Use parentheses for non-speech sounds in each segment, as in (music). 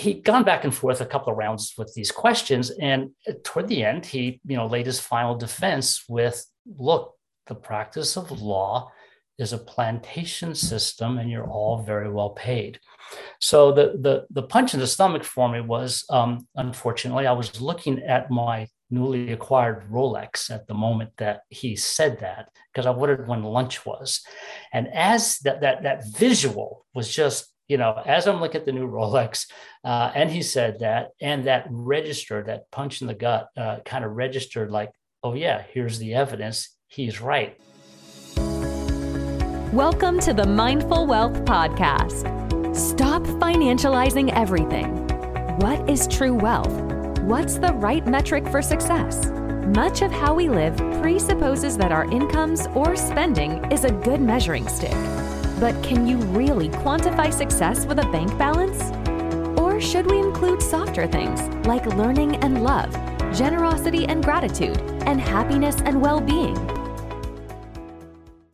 he'd gone back and forth a couple of rounds with these questions, and toward the end, he you know laid his final defense with, "Look, the practice of law is a plantation system, and you're all very well paid." So the the the punch in the stomach for me was, um, unfortunately, I was looking at my newly acquired Rolex at the moment that he said that because I wondered when lunch was, and as that that that visual was just you know, as I'm looking at the new (laughs) Rolex, uh, and he said that, and that registered, that punch in the gut, uh, kind of registered like, oh, yeah, here's the evidence. He's right. Welcome to the Mindful Wealth Podcast. Stop financializing everything. What is true wealth? What's the right metric for success? Much of how we live presupposes that our incomes or spending is a good measuring stick. But can you really quantify success with a bank balance? Or should we include softer things like learning and love, generosity and gratitude, and happiness and well being?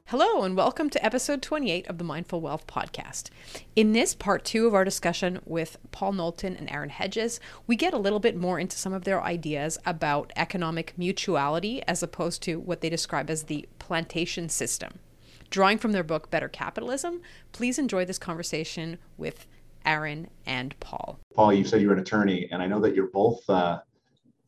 Hello, and welcome to episode 28 of the Mindful Wealth Podcast. In this part two of our discussion with Paul Knowlton and Aaron Hedges, we get a little bit more into some of their ideas about economic mutuality as opposed to what they describe as the plantation system. Drawing from their book Better Capitalism, please enjoy this conversation with Aaron and Paul. Paul, you said you're an attorney, and I know that you're both uh,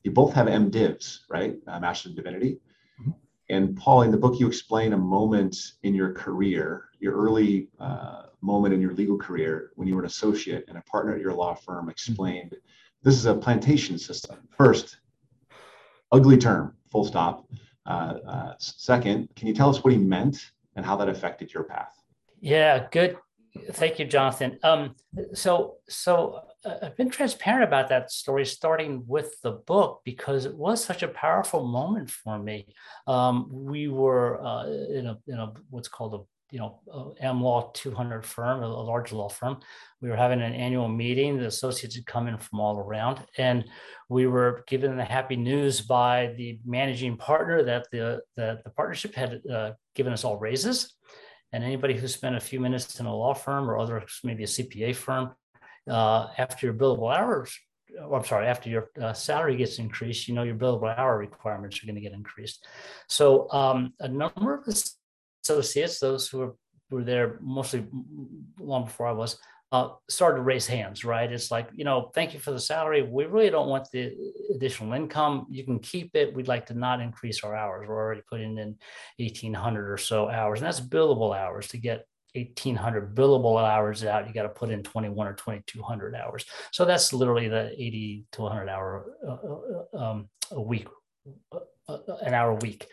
you both have MDivs, right? Uh, Master of Divinity. Mm-hmm. And Paul, in the book, you explain a moment in your career, your early uh, moment in your legal career when you were an associate and a partner at your law firm explained mm-hmm. this is a plantation system. First, ugly term, full stop. Uh, uh, second, can you tell us what he meant and how that affected your path. Yeah, good. Thank you, Jonathan. Um, so, so uh, I've been transparent about that story, starting with the book because it was such a powerful moment for me. Um, we were uh, in a in a what's called a you know AmLaw 200 firm, a, large law firm. We were having an annual meeting. The associates had come in from all around, and we were given the happy news by the managing partner that the the, the partnership had uh, given us all raises. And anybody who spent a few minutes in a law firm or other, maybe a CPA firm, uh, after your billable hours, oh, I'm sorry, after your uh, salary gets increased, you know your billable hour requirements are going to get increased. So um, a number of associates, those who were, were there mostly long before I was, uh, started to raise hands, right? It's like, you know, thank you for the salary. We really don't want the additional income. You can keep it. We'd like to not increase our hours. We're already putting in 1,800 or so hours, and that's billable hours. To get 1,800 billable hours out, you got to put in 21 or 2,200 hours. So that's literally the 80 to 100 hour uh, uh um, a week, uh, uh, an hour a week.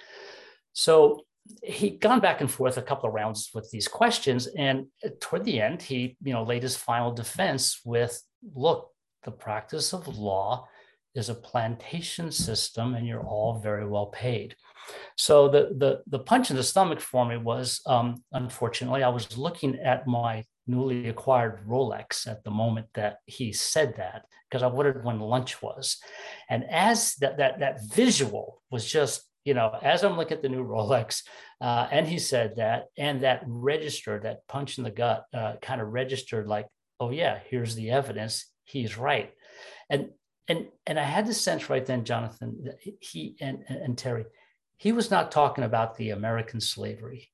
So he'd gone back and forth a couple of rounds with these questions and toward the end he you know laid his final defense with look the practice of law is a plantation system and you're all very well paid. So the the, the punch in the stomach for me was um, unfortunately i was looking at my newly acquired rolex at the moment that he said that because i wondered when lunch was. And as that that that visual was just you know, as I'm looking at the new Rolex, uh, and he said that, and that registered, that punch in the gut, uh, kind of registered like, oh yeah, here's the evidence. He's right, and and and I had the sense right then, Jonathan, that he and and Terry, he was not talking about the American slavery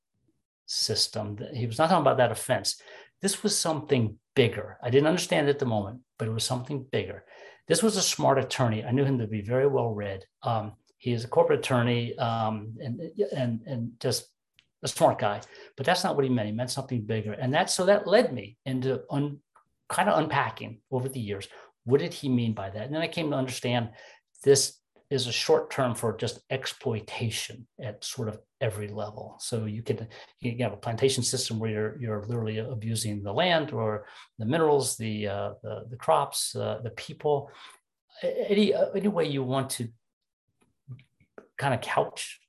system. He was not talking about that offense. This was something bigger. I didn't understand at the moment, but it was something bigger. This was a smart attorney. I knew him to be very well read. Um, he is a corporate attorney um, and, and, and just a smart guy, but that's not what he meant. He meant something bigger. And that, so that led me into un, kind of unpacking over the years. What did he mean by that? And then I came to understand this is a short term for just exploitation at sort of every level. So you can you can have a plantation system where you're you're literally abusing the land or the minerals, the uh, the, the crops, uh, the people, any any way you want to kind of couch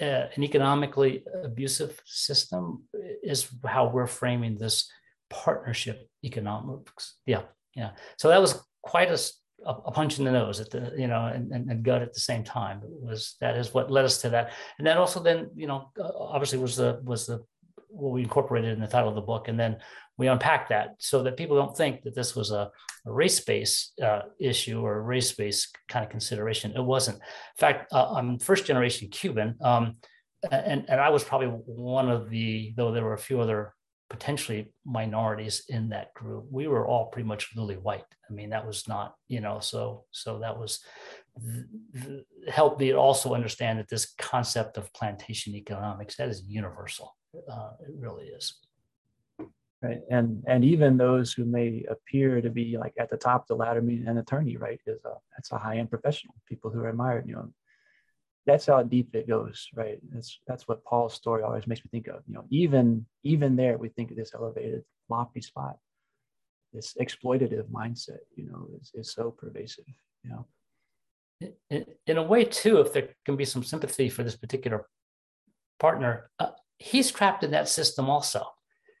uh, an economically abusive system is how we're framing this partnership economics. Yeah, yeah. So that was quite a, a punch in the nose at the you know and, and, and, gut at the same time. It was that is what led us to that, and that also then you know obviously was the was the what we incorporated in the title of the book, and then we unpack that so that people don't think that this was a, a race-based uh, issue or a race-based kind of consideration. It wasn't. In fact, uh, I'm first-generation Cuban, um, and and I was probably one of the, though there were a few other potentially minorities in that group. We were all pretty much lily white. I mean, that was not, you know, so so that was helped me also understand that this concept of plantation economics that is universal. Uh, it really is. Right, and and even those who may appear to be like at the top of the ladder, mean an attorney, right, is a that's a high end professional. People who are admired, you know, that's how deep it goes, right? That's that's what Paul's story always makes me think of. You know, even even there, we think of this elevated, lofty spot. This exploitative mindset, you know, is, is so pervasive. You know, in, in a way too, if there can be some sympathy for this particular partner, uh, he's trapped in that system also.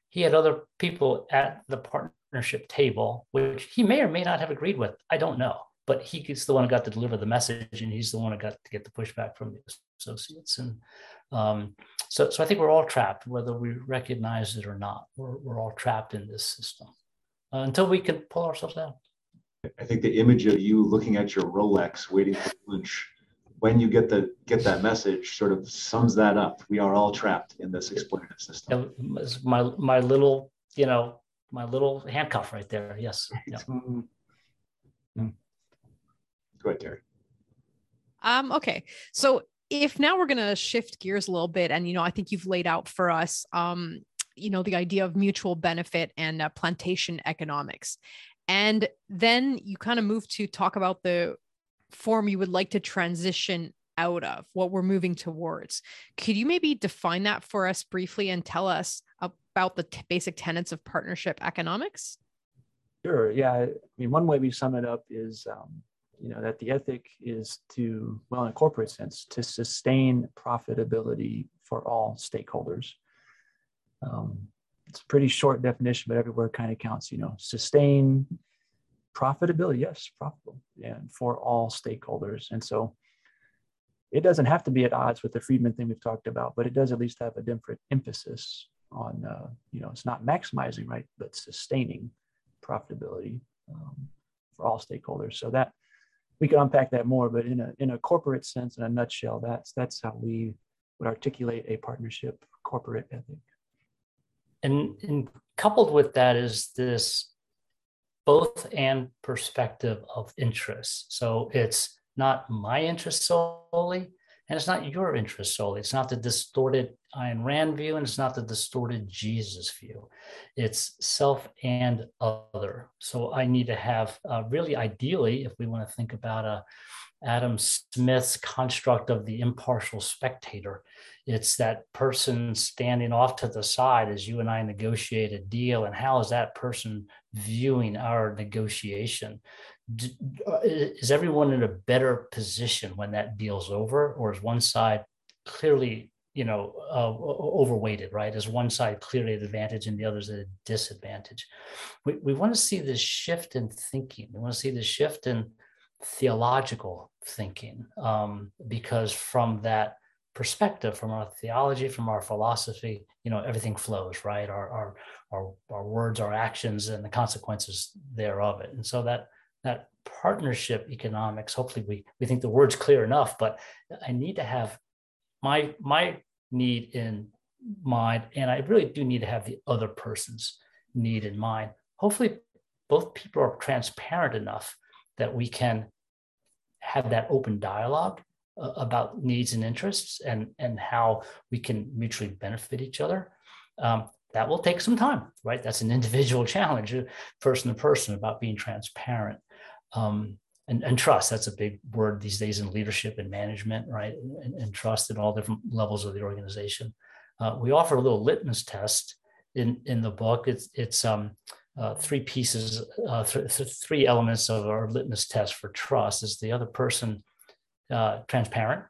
He had other people at the partnership table, which he may or may not have agreed with. I don't know, but he's the one who got to deliver the message, and he's the one who got to get the pushback from the associates. And um, so, so I think we're all trapped, whether we recognize it or not. We're, we're all trapped in this system uh, until we can pull ourselves out. I think the image of you looking at your Rolex, waiting for lunch, when you get the get that message, sort of sums that up. We are all trapped in this exploitative system. My my little, you know, my little handcuff right there. Yes. Yeah. Mm-hmm. Go ahead, Terry. Um. Okay. So if now we're gonna shift gears a little bit, and you know, I think you've laid out for us, um, you know, the idea of mutual benefit and uh, plantation economics. And then you kind of move to talk about the form you would like to transition out of, what we're moving towards. Could you maybe define that for us briefly and tell us about the t- basic tenets of partnership economics? Sure. Yeah. I mean, one way we sum it up is, um, you know, that the ethic is to, well, in a corporate sense, to sustain profitability for all stakeholders. Um, it's a pretty short definition, but every word kind of counts. You know, sustain profitability, yes, profitable, and for all stakeholders. And so, it doesn't have to be at odds with the Friedman thing we've talked about, but it does at least have a different emphasis on, uh, you know, it's not maximizing, right, but sustaining profitability um, for all stakeholders. So that we could unpack that more, but in a in a corporate sense, in a nutshell, that's that's how we would articulate a partnership corporate ethic and, and coupled with that is this both and perspective of interest. So it's not my interest solely, and it's not your interest solely. It's not the distorted Ayn Rand view, and it's not the distorted Jesus view. It's self and other. So I need to have, uh, really ideally, if we want to think about a Adam Smith's construct of the impartial spectator. It's that person standing off to the side as you and I negotiate a deal, and how is that person viewing our negotiation? Uh, is everyone in a better position when that deal's over, or is one side clearly, you know, uh, overweighted? Right? Is one side clearly at advantage and the other's at a disadvantage? We we want to see this shift in thinking. We want to see this shift in theological thinking um, because from that perspective from our theology from our philosophy you know everything flows right? Our our our, our words our actions and the consequences thereof. It and so that that partnership economics hopefully we we think the word's clear enough but i need to have my my need in mind and i really do need to have the other person's need in mind. Hopefully both people are transparent enough that we can have that open dialogue uh, about needs and interests and, and how we can mutually benefit each other. Um, that will take some time, right? That's an (laughs) individual challenge, uh, person to person, about being transparent. Um, and, and, trust, that's a big word these days in leadership and management, right? And, and trust at all different levels of the organization. Uh, we offer a little litmus test in, in the book. It's, it's um, uh, three pieces, uh, th- th- three elements of our litmus test for trust. Is the other person uh, transparent?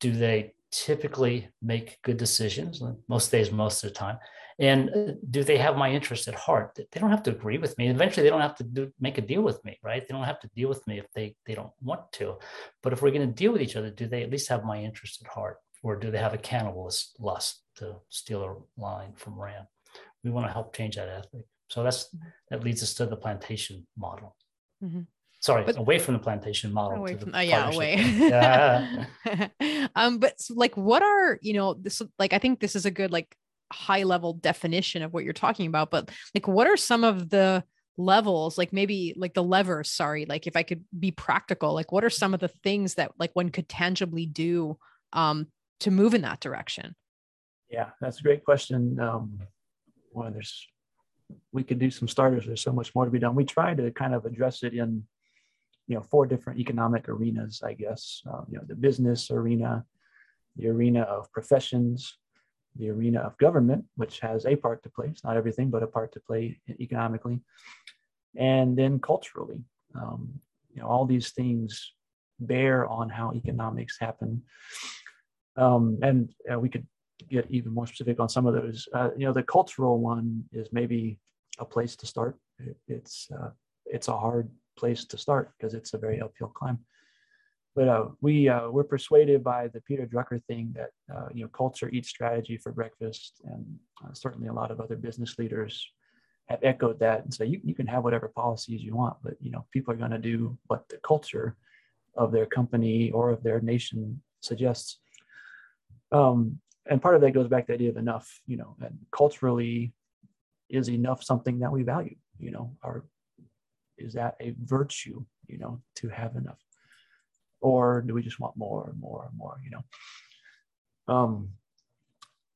Do they typically make good decisions? Most days, most of the time. And uh, do they have my interest at heart? They don't have to agree with me. Eventually, they don't have to do, make a deal with me, right? They don't have to deal with me if they, they don't want to. But if we're going to deal with each other, do they at least have my interest at heart? or do they have a cannibalist lust to steal a line from Rand? We want to help change that ethic. So that's that leads us to the plantation model. Mm-hmm. Sorry, but, away from the plantation model. Away from, uh, yeah, away. (laughs) yeah. (laughs) um, but like, what are you know this? Like, I think this is a good like high level definition of what you're talking about. But like, what are some of the levels like maybe like the levers sorry like if i could be practical like what are some of the things that like one could tangibly do um to move in that direction yeah that's a great question um well there's we could do some starters there's so much more to be done we try to kind of address it in you know four different economic arenas i guess um, you know the business arena the arena of professions the arena of government, which has a part to play. It's not everything, but a part to play economically. And then culturally, um, you know, all these things bear on how economics happen. Um, and uh, we could get even more specific on some of those. Uh, you know, the cultural one is maybe a place to start. It, it's uh, it's a hard place to start because it's a very uphill climb but uh, we uh, we're persuaded by the Peter Drucker thing that uh, you know culture eats strategy for breakfast, and uh, certainly a lot of other business leaders have echoed that and say you, you can have whatever policies you want, but you know people are going to do what the culture of their company or of their nation suggests. Um, and part of that goes back to the idea of enough, you know, and culturally, is enough something that we value? You know, or is that a virtue? You know, to have enough or do we just want more and more and more you know um,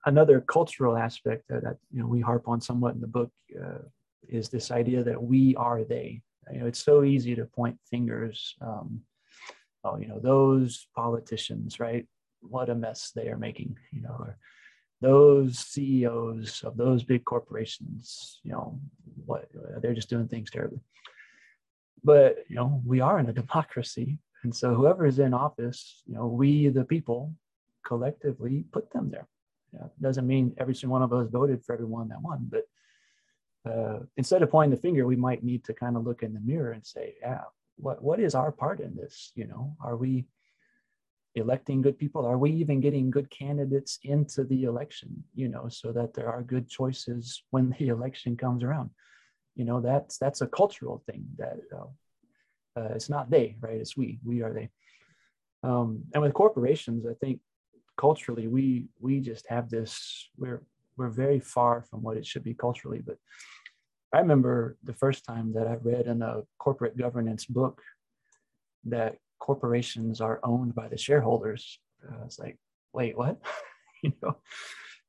another cultural aspect that, that, you know we harp on somewhat in the book uh, is this idea that we are they you know it's so easy to point fingers um, oh you know those politicians right what a mess they are making you know or those ceos of those big corporations you know what they're just doing things terribly but you know we are in a (laughs) democracy and so whoever is in office, you know, we the people collectively put them there. Doesn't mean every single one of us voted for everyone that won, but uh, instead of pointing the finger, we might need to kind of look in the mirror and say, yeah, what, what is our part in this? You know, are we electing good people? Are we even getting good candidates into the election, you know, so that there are good choices when the (laughs) election comes around? You know, that's, that's a cultural thing that uh, uh, it's not they, right? It's we. We are they. Um, and with corporations, I think culturally we we just have this. We're we're very far from what it should be culturally. But I remember the first time that I read in a corporate governance book that corporations are owned by the shareholders. I was like, wait, what? (laughs) you know,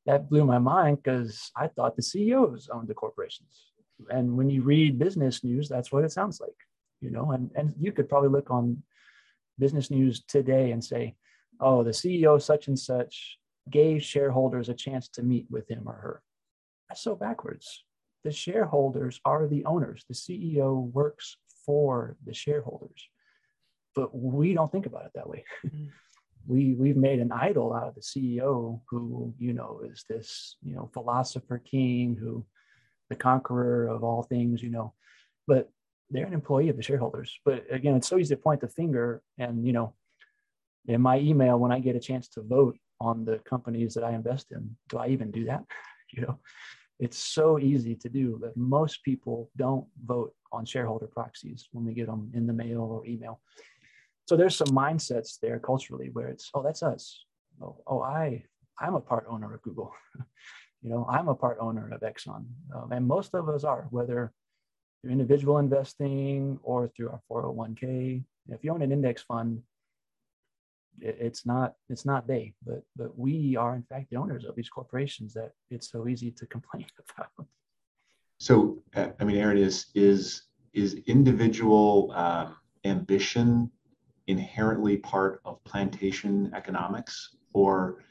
that blew my mind because I thought the CEOs owned the corporations. And when you read business news, that's what it sounds like you know, and, and you could probably look on business news today and say, oh, the CEO such and such gave shareholders a chance to meet with him or her. That's so backwards. The shareholders are the owners. The CEO works for the shareholders. But we don't think about it that way. Mm-hmm. (laughs) we we've made an idol out of the CEO who, you know, is this, you know, philosopher king who the conqueror of all things, you know. But they're an employee of the shareholders. But again, it's so easy to point the finger and, you know, in my email, when I get a chance to vote on the companies that I invest in, do I even do that? (laughs) you know, it's so easy to do that most people don't vote on shareholder proxies when we get them in the mail or email. So there's some mindsets there culturally where it's, oh, that's us. Oh, oh I, I'm a part owner of Google. (laughs) you know, I'm a part owner of Exxon. Um, and most of us are, whether through individual investing or through our 401k. If you own an index fund, it's not it's not they, but but we are in fact the owners of these corporations that it's so easy to (laughs) complain about. So uh, I mean, Aaron is is is individual uh, ambition inherently part of plantation economics, or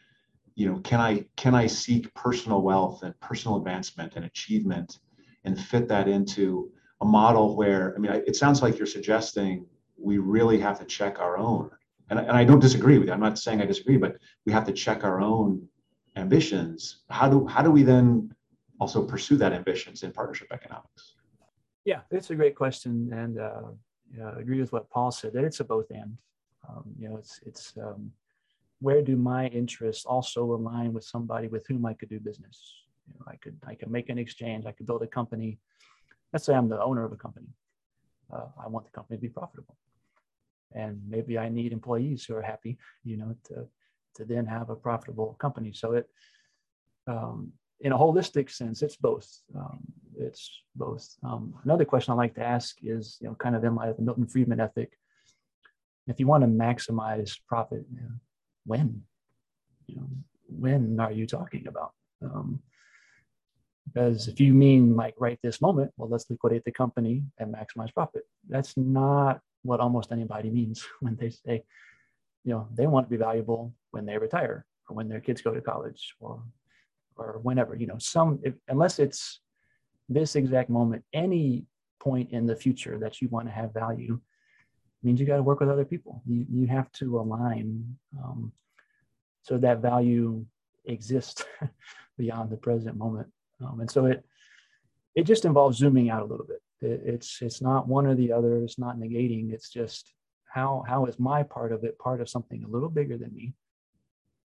you know, can I can I seek personal wealth and personal advancement and achievement and fit that into a model where, I mean, it sounds like you're suggesting we really have to check our own. And, and I don't disagree with you. I'm not saying I disagree, but we have to check our own ambitions. How do how do we then also pursue that ambitions in partnership economics? Yeah, it's a great question, and uh, I agree with what Paul said that it's a both and. Um, you know, it's it's um, where do my interests also align with somebody with whom I could do business? You know, I could I could make an exchange. I could build a company. Let's say I'm the owner of a company. Uh, I want the company to be profitable, and maybe I need employees who are happy. You know, to to then have a profitable company. So it, um, in a holistic sense, it's both. Um, it's both. Um, another question I like to ask is, you know, kind of in light of the Milton Friedman ethic, if you want to maximize profit, you know, when, you know, when are you talking about? Um, because if you mean like right this moment, well, let's liquidate the company and maximize profit. That's not what almost anybody means (laughs) when they say, you know, they want to be valuable when they retire or when their kids go to college or or whenever. You know, some if, unless it's this exact moment, any point in the future that you want to have value means you got to work with other people. You, you have to align um, so that value exists (laughs) beyond the present moment. Um, and so it it just involves zooming out a little bit. It, it's it's not one or the other. It's not negating. It's just how how is my part of it part of something a little bigger than me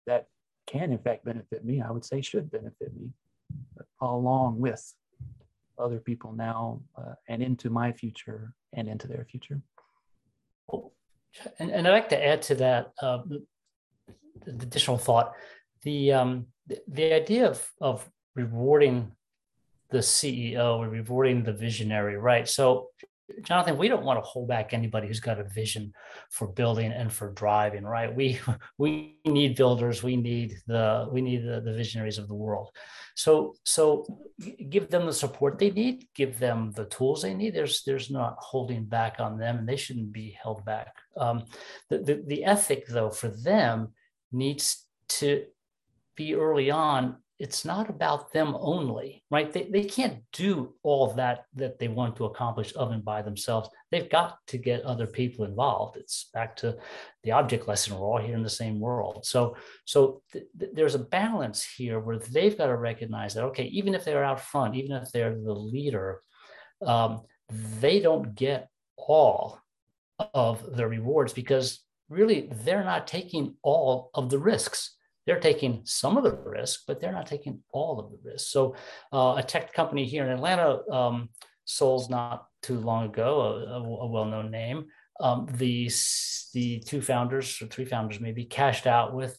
that can in fact benefit me. I would say should benefit me, along with other people now uh, and into my future and into their future. And, and I'd like to add to that uh, the additional thought. The, um, the, the idea of, of rewarding the CEO or rewarding the visionary, right? So Jonathan, we don't want to hold back anybody who's got a vision for building and for driving, right? We (laughs) we need builders, we need the we need the, the visionaries of the world. So so give them the support they need, give them the tools they need. There's there's not holding back on them, and they shouldn't be held back. Um, the, the the ethic though for them needs to be early on it's not about them only, right? They, they can't do all that that they want to accomplish of and by themselves. They've got to get other people involved. It's back to the object lesson. We're all here in the same world. So, so th- th- there's a balance here where they've got to recognize that, okay, even if they're out front, even if they're the leader, um, they don't get all of the rewards because really they're not taking all of the risks they're taking some of the risk, but they're not taking all of the risk. So, uh, a tech company here in Atlanta, um, Souls not too long ago, a, a well-known name. Um, the the two founders or three founders maybe cashed out with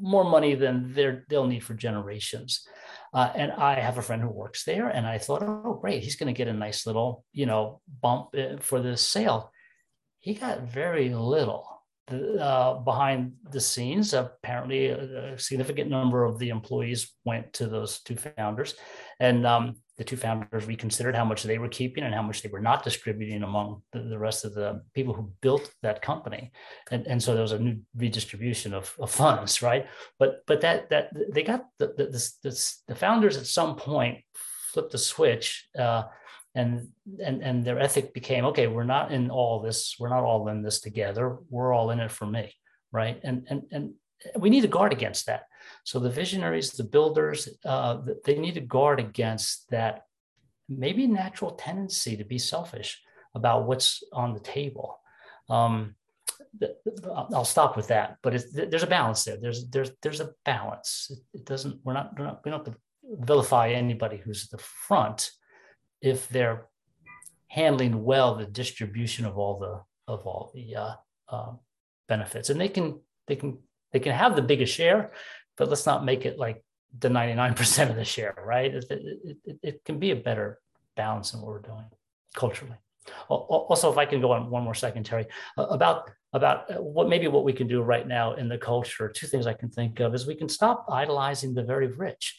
more money than they'll need for generations. Uh, and I have a friend who works there, and I thought, oh, great, he's going to get a nice little, you know, bump uh, for this sale. He got very little uh, behind the scenes. Apparently, a, a, significant number of the employees went to those two founders, and um, the two founders reconsidered how much they were keeping and how much they were not distributing among the, the rest of the people who built that company. And, and so there was a new redistribution of, of funds, right? But but that that they got the the, the, the founders at some point flipped the switch. Uh, and and and their ethic became okay we're not in all this we're not all in this together we're all in it for me right and and and we need to guard against that so the visionaries the builders uh, they need to guard against that maybe natural tendency to be selfish about what's on the table um, I'll stop with that, but there's a balance there. There's there's there's a balance. It, doesn't. We're not. We're not. We don't vilify anybody who's at the front, if they're handling well the distribution of all the of all the uh, uh, benefits, and they can they can they can have the biggest share, but let's not make it like the 99% of the share, right? It, it, it, it can be a better balance in what we're doing culturally. Also, if I can go on one more second, Terry, about about uh, what maybe what we can do right now in the culture. Two things I can think of is we can stop idolizing the very rich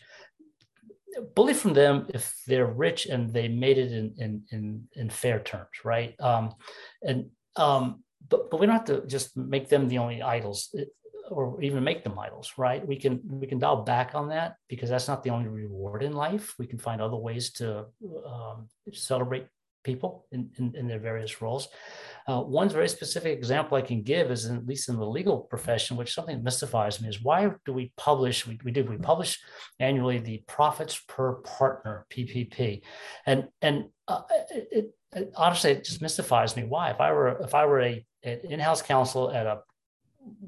bully from them if they're rich and they made it in in in, in fair terms, right? Um, and um, but but we don't have to just make them the only idols or even make them idols, right? We can we can dial back on that because that's not the only reward in life. We can find other ways to um, celebrate people in, in, in their various roles. Uh, one very specific example I can give is, in, at least in the legal profession, which something mystifies me, is why do we publish? We, we do we publish annually the profits per partner (PPP), and and uh, it, it, honestly it just mystifies me. Why? If I were if I were a in-house counsel at a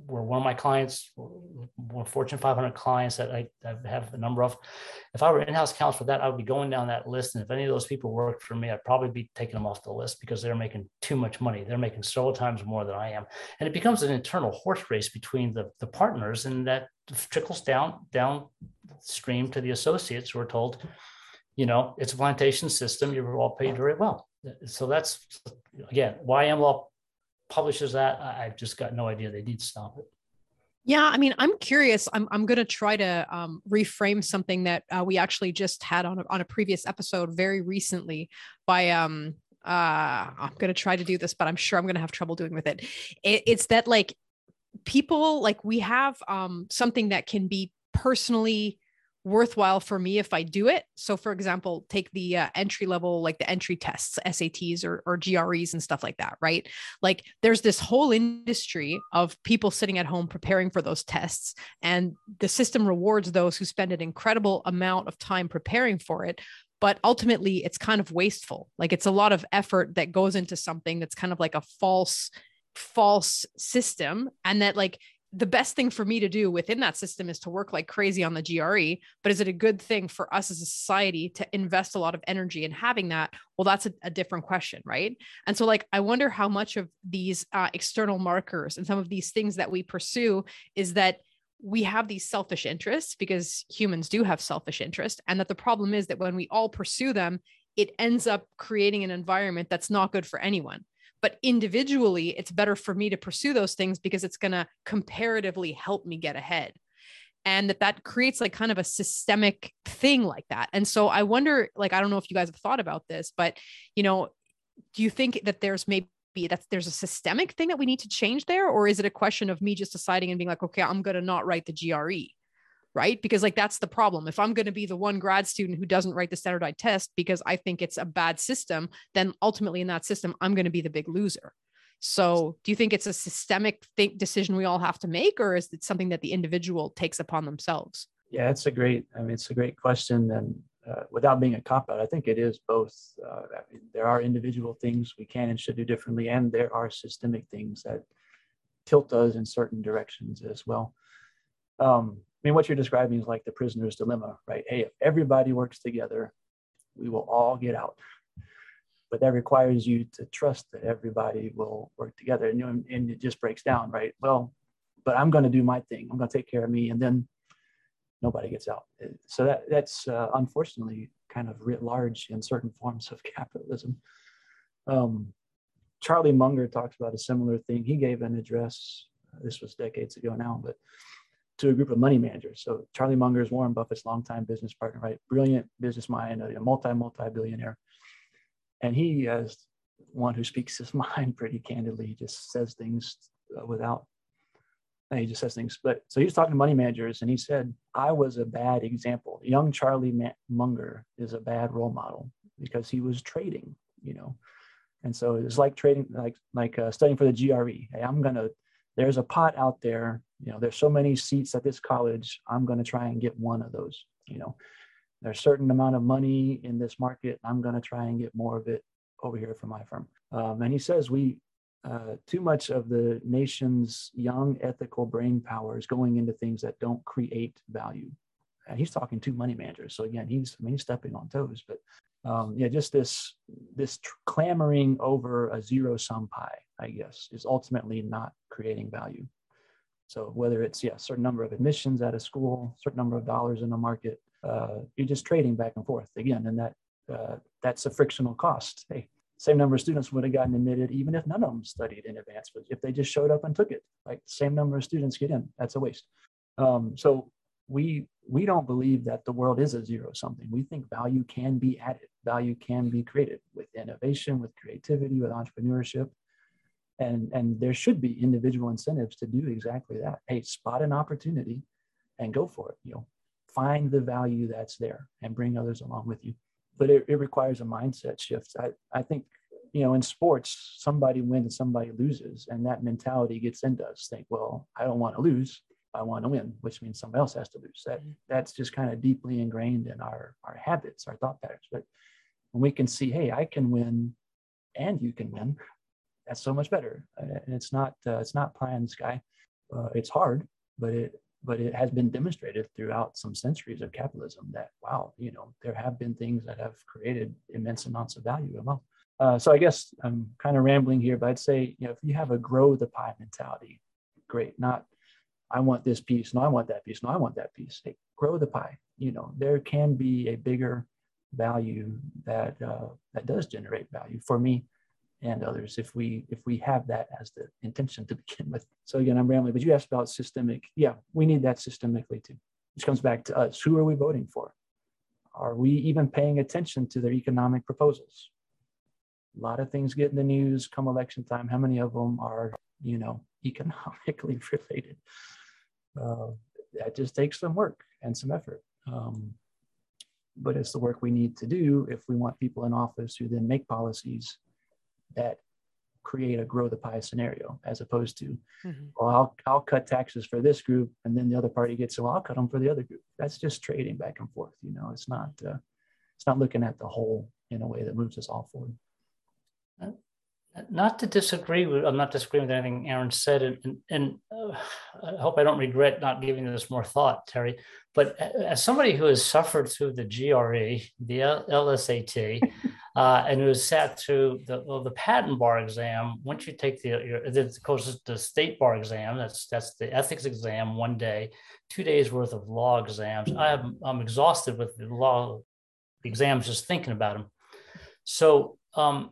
were one of my clients, one Fortune 500 clients that I, I have a number of. If I were in-house counsel for that, I would be going down that list. And if any of those people worked for me, I'd probably be taking them off the list because they're making too much money. They're making several times more than I am. And it becomes an internal horse race between the, the partners and that trickles down downstream to the associates who are told, you know, it's a plantation system. You're all paid very well. So that's again, AmLaw publishes that. I, have just got no idea. They need to stop it. Yeah, I mean, I'm curious. I'm I'm going to try to um, reframe something that uh, we actually just had on a, on a previous episode very recently by um uh I'm going to try to do this, but I'm sure I'm going to have trouble doing with it. it. It's that like people like we have um something that can be personally worthwhile for me if I do it. So, for example, take the uh, entry level, like the entry tests, SATs or, or GREs and stuff like that, right? Like, there's this whole industry of people sitting at home preparing for those tests, and the system rewards those who spend an incredible amount of time preparing for it. But ultimately, it's kind of wasteful. Like, it's a lot of effort that goes into something that's kind of like a false false system and that like the best thing for me to do within that system is to work like crazy on the GRE. But is it a good thing for us as a society to invest a lot of energy in having that? Well, that's a, a different question, right? And so, like, I wonder how much of these uh, external markers and some of these things that we pursue is that we have these selfish interests because humans do have selfish interest. And that the problem is that when we all pursue them, it ends up creating an environment that's not good for anyone but individually it's better for me to pursue those things because it's going to comparatively help me get ahead. And that that creates like kind of a systemic thing like that. And so i wonder like i don't know if you guys have thought about this but you know do you think that there's maybe that there's a systemic thing that we need to change there? Or is it a question of me just deciding and being like okay i'm going to not write the gre right? Because like that's the problem. If I'm going to be the one grad student who doesn't write the standardized test because I think it's a bad system, then ultimately in that system I'm going to be the big loser. So, do you think it's a systemic think decision we all have to make, or is it something that the individual takes upon themselves? Yeah, it's a great. I mean, it's a great question, and uh, without being a cop out, I think it is both. Uh, I mean, there are individual things we can and should do differently, and there are systemic things that tilt us in certain directions as well. Um, mean, what you're describing is like the prisoner's dilemma, right? Hey, if everybody works together, we will all get out. But that requires you to trust that everybody will work together. And, you know, and it just breaks down, right? Well, but I'm going to do my thing. I'm going to take care of me. And then nobody gets out. So that, that's uh, unfortunately kind of writ large in certain forms of (laughs) capitalism. Um, Charlie Munger talks about a similar thing. He gave an address, this was decades ago now, but to a group of money managers. So Charlie Munger is Warren Buffett's longtime business partner, right? Brilliant business mind, a multi multi billionaire, and he, as one who speaks his (laughs) mind pretty candidly, just says things uh, without. He just says things. But so he was talking to money managers, and he said, "I was a bad example. Young Charlie Munger is a bad role model because he was trading, you know." And so it's like trading, like like uh, studying for the GRE. Hey, I'm gonna there's a pot out there you know there's so many seats at this college i'm going to try and get one of those you know. There's a certain amount of money in this market i'm going to try and get more of it over here for my firm. Um, and he says we uh, too much of the nation's young ethical brain power is going into things that don't create value. And he's talking to money managers so again he's I mean, he's stepping on toes but um, yeah, just this this tr- clamoring over a zero sum pie, I guess, is ultimately not creating value. So whether it's yeah, a certain number of admissions at a school, certain number of dollars in the market, uh, you're just trading back and forth again, and that uh, that's a frictional cost. (laughs) Hey, same number of students would have gotten admitted even if none of them studied in advance, but if they just showed up and took it, like same number of students get in, that's a waste. Um, so we we don't believe that the world is a zero something. We think value can be added, value can be created with innovation, with creativity, with entrepreneurship. And, and there should be individual incentives to do exactly that. Hey, spot an opportunity and go for it. You know, find the value that's there and bring others along with you. But it, it requires a mindset shift. I, I think, you know, in sports, somebody wins and somebody loses, and that mentality gets into us. Think, well, I don't want to lose. I want to win, which means somebody else has to lose. That mm-hmm. that's just kind of deeply ingrained in our our habits, our thought patterns. But when we can see, hey, I can win, and you can win, that's so much better. And it's not uh, it's not pie in the sky. Uh, it's hard, but it but it has been demonstrated throughout some centuries of capitalism that wow, you know, there have been things that have created immense amounts of value. Well, uh, so I guess I'm kind of rambling here, but I'd say you know if you have a grow the pie mentality, great. Not I want this piece, no, I want that piece, no, I want that piece. Hey, grow the pie. You know, there can be a bigger value that uh, that does generate value for me and others if we if we have that as the intention to (laughs) begin with. So again i'm rambling but you asked about systemic yeah we need that systemically too which comes back to us. Who are we voting for? Are we even paying attention to their economic proposals? A lot of things get in the news come election time how many of them are you know (laughs) economically related? Uh, that just takes some work and some effort um, but it's the work we need to do if we want people in office who then make policies that create a grow the pie scenario as opposed to mm-hmm. well I'll, I'll cut taxes for this group and then the other party gets so i'll cut them for the other group. That's just trading back and forth you know? It's not uh, it's not looking at the whole in a way that moves us all forward. Not to disagree with i'm not disagreeing with anything aaron said and, and uh, i hope i don't regret not giving this more thought terry. But as somebody who has suffered through the gre the lsat (laughs) uh, and it was sat through the, well, the patent bar exam once you take the your, of course the state bar exam that's that's the ethics exam one day two days worth of law exams. I'm, I'm exhausted with the law exams just thinking about them so um,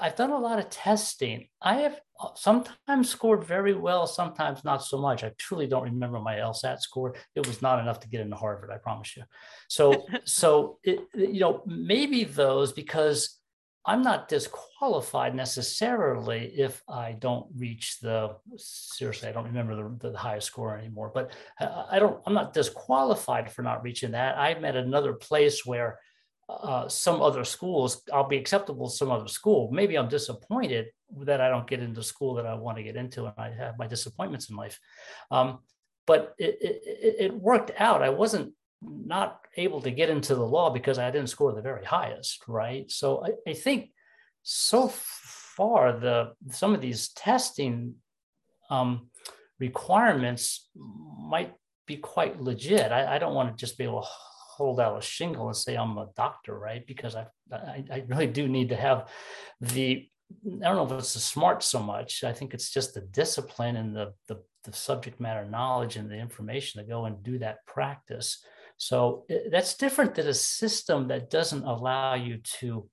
I've done a lot of testing. I have uh, sometimes scored very well, sometimes not so much. I truly don't remember my LSAT score. It was not enough to get into Harvard, I promise you. So, (laughs) so it, you know, maybe those because I'm not disqualified necessarily if I don't reach the seriously. I don't remember the, the highest score anymore, but uh, I don't. I'm not disqualified for not reaching that. I'm at another place where uh, some other schools, I'll be acceptable to some other school. Maybe I'm disappointed that I don't get into school that I want to get into, and I have my disappointments in life. Um, but it, it, it, worked out. I wasn't not able to get into the law because I didn't score the very highest, right? So I, I think so far the some of these testing um, requirements might be quite legit. I, I don't want to just be able to hold out a shingle and say I'm a doctor, right? Because I, I, I really do need to have the I don't know if it's the smart so much. I think it's just the discipline and the, the, the subject matter knowledge and the information to go and do that practice. So it, that's different than a system that doesn't allow you to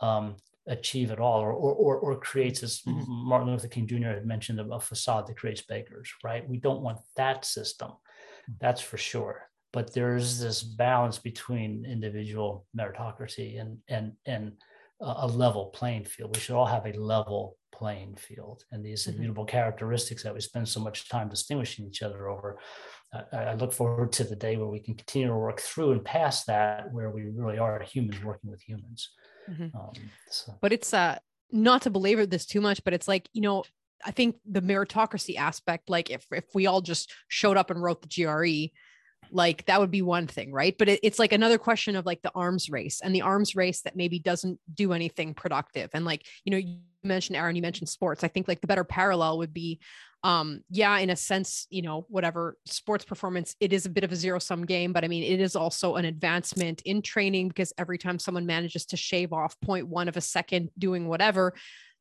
um, achieve it all or, or, or, or creates, as mm-hmm. Martin Luther King Jr. had mentioned, a facade that creates beggars, right? We don't want that system. Mm. That's for sure but there's this balance between individual meritocracy and and and a level playing field. We should all have a level playing field, and these mm-hmm. immutable characteristics that we spend so much time distinguishing each other over. I, I look forward to the day where we can continue to work through and past that, where we really are humans working with humans. Mm-hmm. Um, so. But it's uh, not to belabor this too much, but it's like you know I think the meritocracy aspect, like if if we all just showed up and wrote the GRE, like that would be one thing right? But it, it's like another question of like the arms race and the arms race that maybe doesn't do anything productive. And like you know you mentioned aaron you mentioned sports. I think like the better parallel would be um yeah in a sense you know whatever sports performance it is a bit of a zero sum game but i mean it is also an advancement in training because every time someone manages to shave off 0.1 of a second doing whatever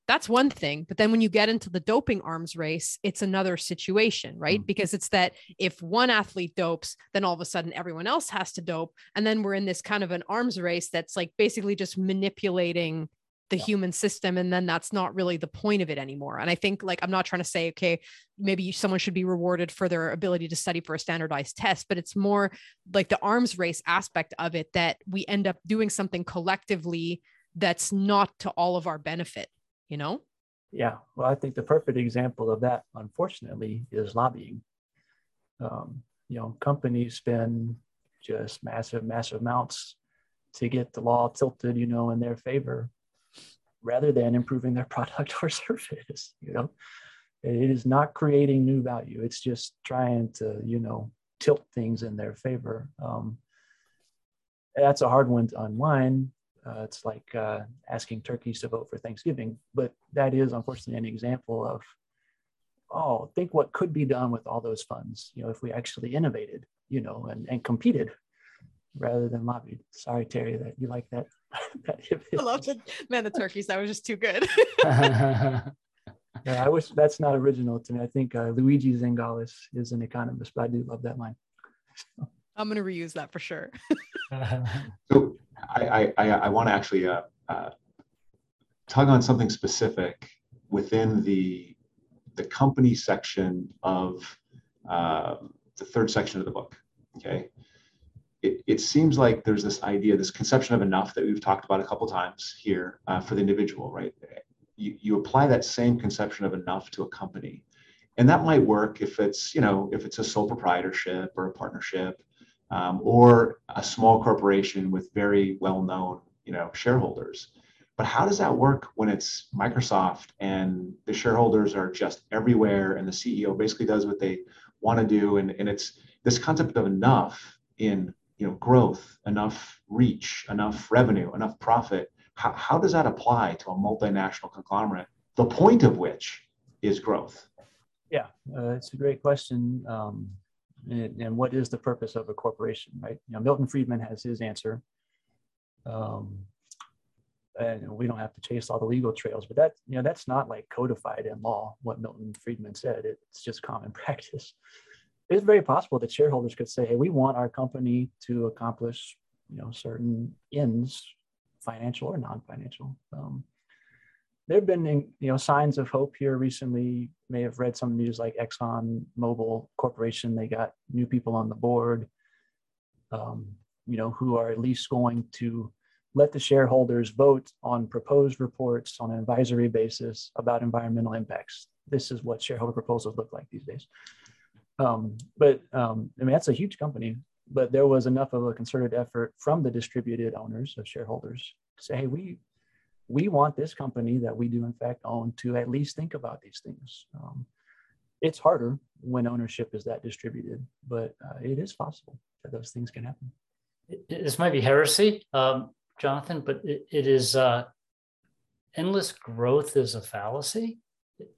that's one thing. But then when you get into the doping arms race, it's another situation, right? Mm. Because it's that if one athlete dopes, then all of a sudden everyone else has to dope. And then we're in this kind of an arms race that's like basically just manipulating the yeah. human system. And then that's not really the point of it anymore. And I think, like, I'm not trying to say, okay, maybe someone should be rewarded for their ability to study for a standardized test, but it's more like the arms race aspect of it that we end up doing something collectively that's not to all of our benefit you know? Yeah. Well, I think the perfect example of that, unfortunately, is lobbying. Um, you know, companies spend just massive, massive amounts to get the law tilted, you know, in their favor rather than improving their (laughs) product or service, you know. It is not creating new value. It's just trying to, you know, tilt things in their favor. Um, that's a hard one to unwind uh, it's like uh, asking turkeys to vote for Thanksgiving, but that is unfortunately an example of oh, think what could be done with all those funds, you know, if we actually innovated, you know, and, and competed rather than lobbied. Sorry, Terry, that you like that. (laughs) that I love it. Man, the turkeys, that was just too good. (laughs) yeah, I wish that's not original to me. I think uh, Luigi Zingales is an economist, but I do love that line. (laughs) I'm going to reuse that for sure. so I, I, I want to actually uh, uh, tug on something specific within the the company section of uh, the third section of the book. Okay, it, it seems like there's this idea, this conception of enough that we've talked about a couple times here uh, for the individual, right? You, you apply that same conception of enough to a company. And that might work if it's, you know, if it's a sole proprietorship or a partnership um, or a small corporation with very well-known, you know, shareholders. But how does that work when it's Microsoft and the shareholders are just everywhere and the CEO basically does what they want to do? And, and it's this concept of enough in you know growth enough reach enough revenue enough profit how, how does that apply to a multinational conglomerate the point of which is growth yeah uh, it's a great question um, and, and, what is the purpose of a corporation right? You know milton friedman has his answer. Um, and we don't have to chase all the legal trails but that you know that's not like codified in law what milton friedman said. It's just common (laughs) practice. It's very possible that shareholders could say, hey, we want our company to accomplish, you know, certain ends, financial or non-financial. Um, there have been, you know, signs of hope here recently. May have read some news like Exxon Mobil Corporation. They got new people on the board, um, you know, who are at least going to let the shareholders vote on proposed reports on an advisory basis about environmental impacts. This is what shareholder proposals look like these days. Um, but um, I mean, that's a huge company, but there was enough of a concerted effort from the distributed owners of shareholders to say, hey, we, we want this company that we do in fact own to at least think about these things. Um, it's harder when ownership is that distributed, but uh, it is possible that those things can happen. This might be heresy, um, Jonathan, but it, it is uh, endless growth is a fallacy.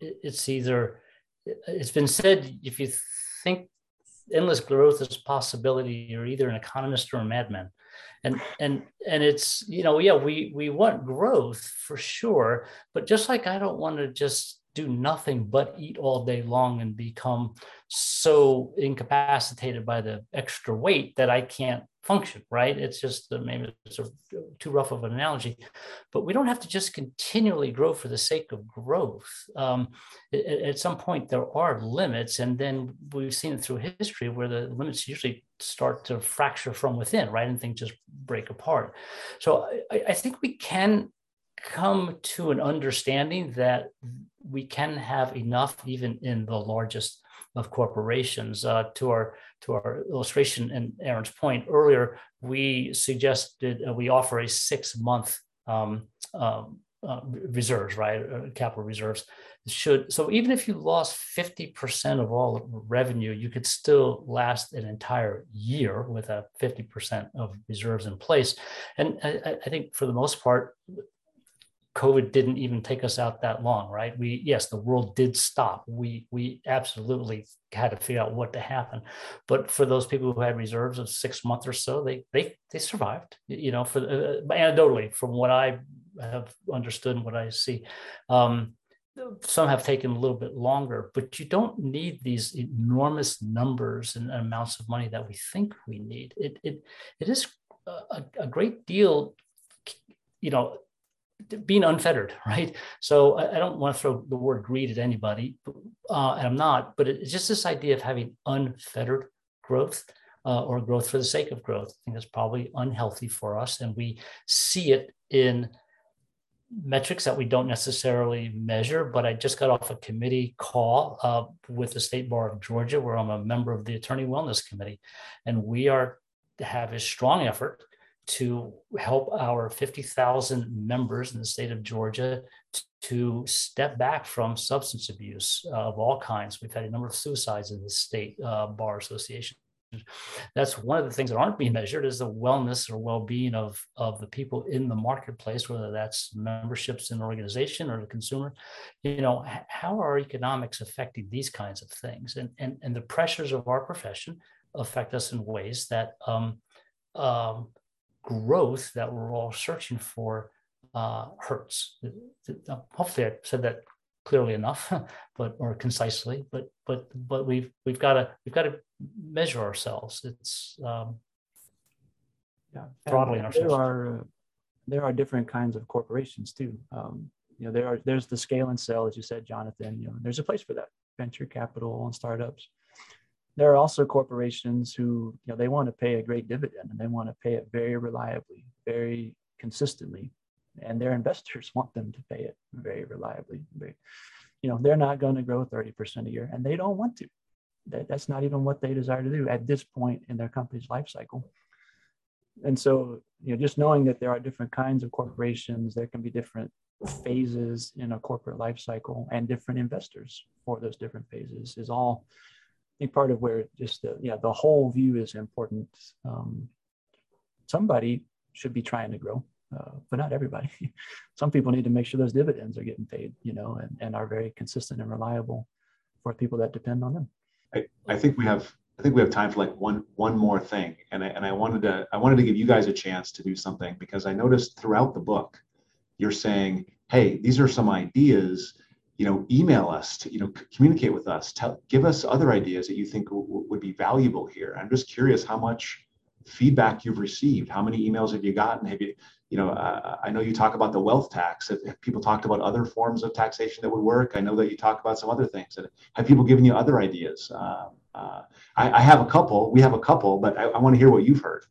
It, it's either it's been said if you think endless growth is a possibility, you're either an economist or a madman. And and and it's you know yeah we we want growth for sure, but just like I don't want to just do nothing but eat all day long and become so incapacitated by the extra weight that I can't function, right? It's just maybe it's a, too rough of an analogy, but we don't have to just continually grow for the sake of growth. Um, at, at, some point, there are limits, and then we've seen it through history where the limits usually start to fracture from within, right? And things just break apart. So I, I think we can come to an understanding that we can have enough even in the largest of corporations. Uh, to our to our illustration and Aaron's point earlier, we suggested uh, we offer a six month um, um, uh, reserves, right? Uh, capital reserves should so even if you lost 50% of all revenue, you could still last an entire year with a 50% of reserves in place. And I, I think for the most part, COVID didn't even take us out that long, right? We yes, the world did stop. We we absolutely had to figure out what to happen. But for those people who had reserves of six months or so, they they they survived. You know, for uh, anecdotally, from what I have understood and what I see, um, some have taken a little bit longer. But you don't need these enormous numbers and amounts of money that we think we need. It it it is a, a great deal. You know, being unfettered, (laughs) right? So I, I, don't want to throw the word greed at anybody, uh, and I'm not, but it's just this idea of having unfettered growth uh, or growth for the sake of growth. I think that's probably unhealthy for us, and we see it in metrics that we don't necessarily measure. But I just got off a committee call uh, with the State Bar of Georgia, where I'm a member of the Attorney Wellness Committee, and we are have a strong effort to help our 50,000 members in the state of Georgia to step back from substance abuse of all kinds. We've had a number of suicides in the state uh, bar association. That's one of the things that aren't being measured is the wellness or well-being of of the people in the marketplace, whether that's memberships in an organization or the consumer. You know, how are economics affecting these kinds of things? And and and the pressures of our profession affect us in ways that um, um, growth that we're all searching for uh, hurts. Hopefully, I said that clearly enough, (laughs) but or concisely. But but but we've we've got to we've got to measure ourselves. It's um, yeah, throttling ourselves. There are there are different kinds of corporations too. Um, you know, there are there's the scale and sell, as you said, Jonathan. You know, there's a place for that venture capital and startups. There are also corporations who you know they want to pay a great dividend and they want to pay it very reliably, very consistently and their investors want them to pay it very reliably. They, you know, they're not going to grow 30% a year and they don't want to. That, that's not even what they desire to do at this point in their company's life cycle. And so, you know, just knowing that there are different kinds of corporations, there can be different phases in a corporate life cycle and different investors for those different phases is all I think part of where just the yeah the whole view is important. Um, somebody should be trying to grow uh, but not everybody. (laughs) Some people need to make sure those dividends are getting paid, you know, and, and are very consistent and reliable for people that depend on them. I, I think we have I think we have time for like one one more thing, and I, and I wanted to I wanted to give you guys a chance to do something because I noticed throughout the book, you're saying, hey, these are some ideas. You know, email us to you know communicate with us. Tell give us other ideas that you think w- would be valuable here. I'm just curious how much feedback you've received. How many emails have you gotten? Have you you know, I know you talk about the wealth tax. Have, have, people talked about other forms of taxation that would work? I know that you talk about some other things. Have people given you other ideas? Uh, uh, I, I, have a couple. We have a couple, but I, I want to hear what you've heard.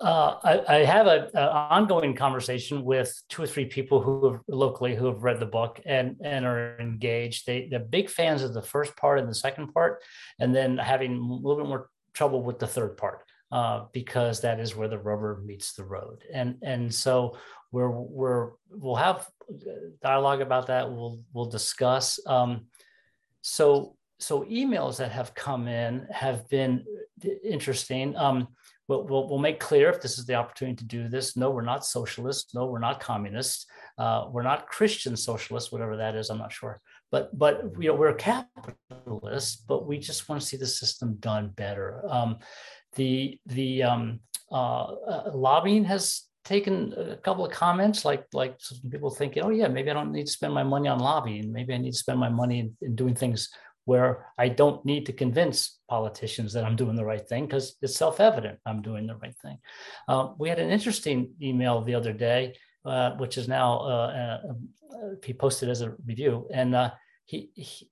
Uh, I, I, have an ongoing conversation with two or three people who have locally who have read the book and and are engaged. They they're big fans of the first part and the second part, and then having a little bit more trouble with the third part uh, because that is where the rubber meets the road. And and so we're we're we'll have dialogue about that. We'll we'll discuss. Um, so so emails that have come in have been interesting. Um, we'll, we'll, we'll make clear if this is the opportunity to do this. No, we're not socialists. No, we're not communists. Uh, we're not Christian socialists, whatever that is. I'm not sure. But but you know we're capitalists, but we just want to see the system done better. Um, the the um, uh, uh, lobbying has taken a couple of comments like like some people thinking oh yeah maybe i don't need to spend my money on lobbying. Maybe i need to spend my money in, in doing things where i don't need to convince politicians that i'm doing the right thing because it's self-evident i'm doing the right thing. Uh, we had an interesting email the other day uh, which is now uh, uh, he posted as a review and he, he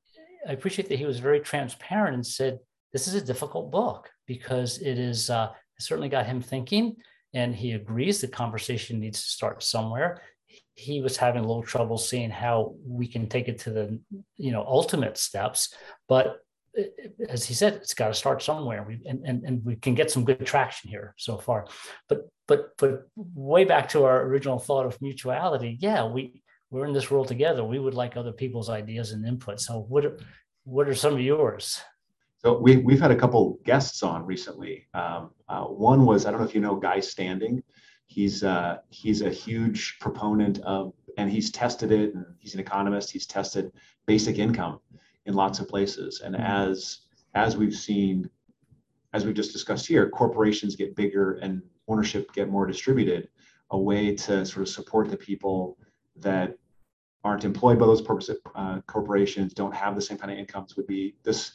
i appreciate that he was very transparent and said this is a difficult book because it is uh, certainly got him thinking, and he agrees the conversation needs to start somewhere. He was having a little trouble seeing how we can take it to the you know ultimate steps, but as he said, it's got to start somewhere. We and, and and we can get some good traction here so far. But but but way back to our original thought of mutuality, yeah, we we're in this world together. We would like other people's ideas and input. So what are, what are some of yours? So we, we've had a couple guests on recently. Um, uh, one was, I don't know if you know Guy Standing. He's, uh, he's a huge proponent of, and he's tested it, and he's an economist. He's tested basic income in lots of places. And mm-hmm. as, as we've seen, as we've just discussed here, corporations get bigger and ownership get more distributed, a way to sort of support the people that aren't employed by those uh, corporations, don't have the same kind of incomes would be this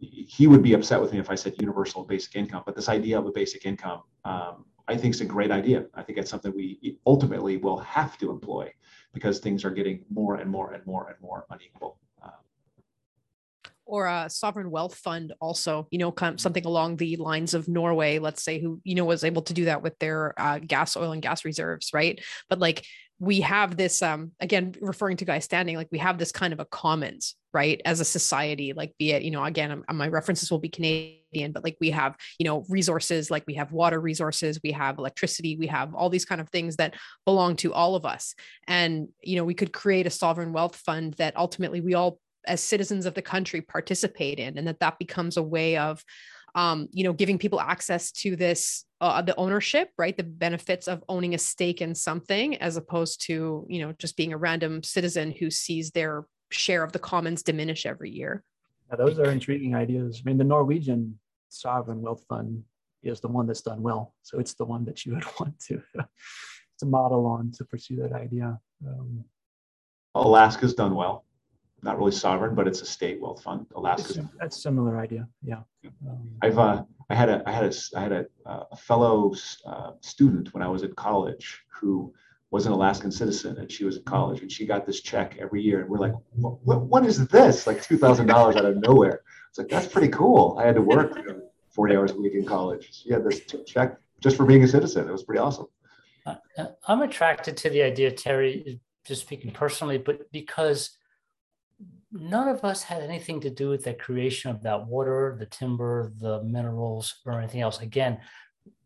he would be upset with me if I said universal basic income. But this idea of a basic income, um, I think, is a great idea. I think it's something we ultimately will have to employ because things are getting more and more and more and more unequal. Um, or a sovereign wealth fund also you know something along the lines of norway let's say who you know was able to do that with their uh, gas oil and gas reserves right? But like we have this um again referring to guy standing like we have this kind of a commons right as a society like be it you know again my references will be canadian but like we have you know resources like we have water resources we have electricity we have all these kind of things that belong to all of us. And you know we could create a sovereign wealth fund that ultimately we all as citizens of the country participate in and that that becomes a way of um, you know, giving people access to this, uh, the ownership, right? The benefits of owning a stake in something as opposed to, you know, just being a random citizen who sees their share of the commons diminish every year. Yeah, those are intriguing ideas. I mean, the Norwegian sovereign wealth fund is the one that's done well. So it's the one that you would (laughs) want to to model on to pursue that idea. Um, Alaska's done well. Not really sovereign, but it's a state wealth fund. Alaska. That's similar idea. Yeah. Um, I've uh, I had a I had a I had a, a fellow uh, student when I was at college who was an Alaskan citizen and she was at college and she got this check every year and we're like, what, what is this? Like two thousand dollars out of nowhere. It's like that's pretty cool. I had to work you know, forty hours a week in college. She had this check just for being a citizen. It was pretty awesome. Uh, I'm attracted to the idea, Terry, just speaking personally, but because none of us had anything to do with the creation of that water, the timber, the minerals, or anything else. Again,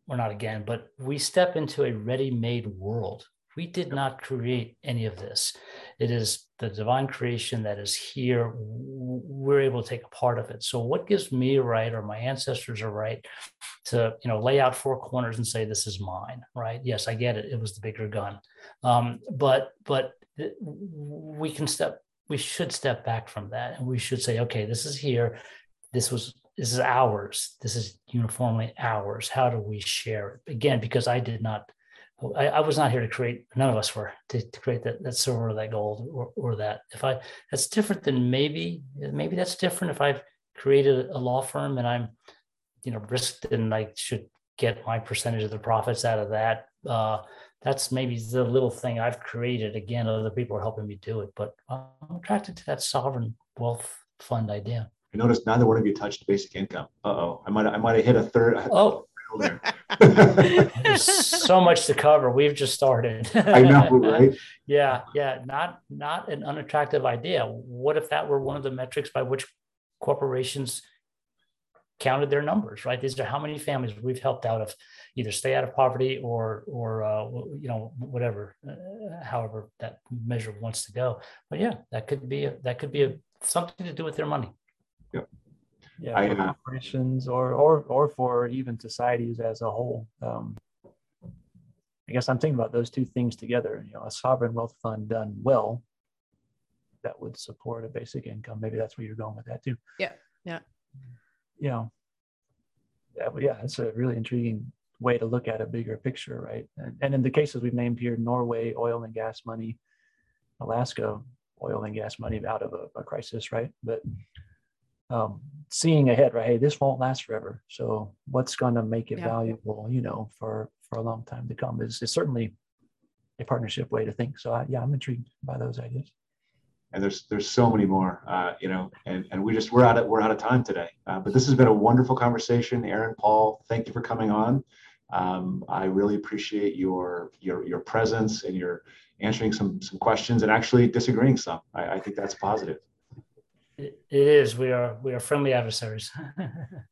or not again, but we step into a ready made world. We did not create any of this. It is the divine creation that is here. We're able to take a part of it. So, what gives me a right, or my ancestors a right, to you know lay out four corners and say this is mine? Right? Yes, I get it. It was the bigger gun, um, but but we can step. We should step back from that, and we should say, okay, this is here. This was this is ours. This is uniformly ours. How do we share it? Again, because I did not I, I, was not here to create, none of us were to, to create that, that silver or that gold or, or that. If I, that's different than maybe, maybe that's different if I've created a law firm and I'm, you know, risked and I should get my percentage of the profits out of that. Uh, that's maybe the little thing I've created. Again, other people are helping me do it, but I'm attracted to that sovereign wealth fund idea. I noticed neither one of you touched basic income. Uh oh, I might I might have hit a third. Oh, (laughs) There's so much to cover. We've just started. I know, (laughs) right? yeah, yeah. Not not an unattractive idea. What if that were one of the metrics by which corporations counted their numbers? Right. These are how many families we've helped out of either stay out of poverty or or uh, you know whatever, uh, however that measure wants to go. But yeah, that could be a, that could be a, something to do with their money. Yep yeah, I, for uh, corporations or or or for even societies as a whole. Um, I guess I'm thinking about those two things together. You know, a sovereign wealth fund done well that would support a basic income. Maybe that's where you're going with that too. Yeah. Yeah. You know, yeah, yeah, it's a really intriguing way to look at a bigger picture, right? And, and in the cases we've named here, Norway, oil and gas money, Alaska, oil and gas money out of a, a crisis, right? But um, seeing ahead, right? Hey, this won't last forever. So what's going to make it yeah. valuable, you know, for for a long time to come is, is certainly a partnership way to think. So I, yeah, I'm intrigued by those ideas. And there's there's so many more, uh, you know, and and we just we're out of we're out of time today. Uh, but this has been a wonderful conversation, Aaron, Paul. Thank you for coming on. Um, I really appreciate your your your presence and your answering some some questions and actually disagreeing some. I, I think that's positive it is. We are we are friendly adversaries. (laughs)